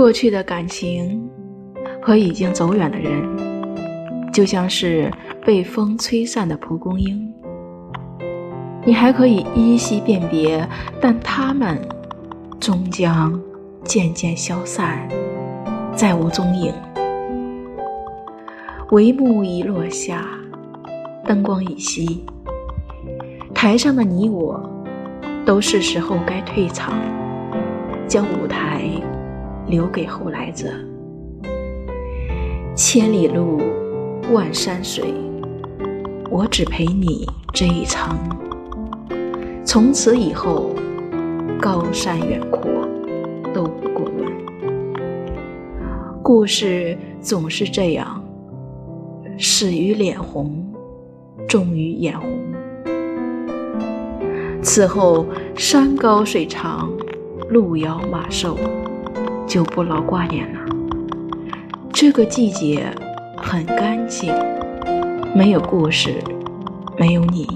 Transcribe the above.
过去的感情和已经走远的人，就像是被风吹散的蒲公英，你还可以依稀辨别，但他们终将渐渐消散，再无踪影。帷幕已落下，灯光已熄，台上的你我，都是时候该退场，将舞台留给后来者。千里路，万山水，我只陪你这一程。从此以后，高山远阔都不过问。故事总是这样。始于脸红，终于眼红。此后山高水长，路遥马瘦，就不劳挂念了。这个季节很干净，没有故事，没有你。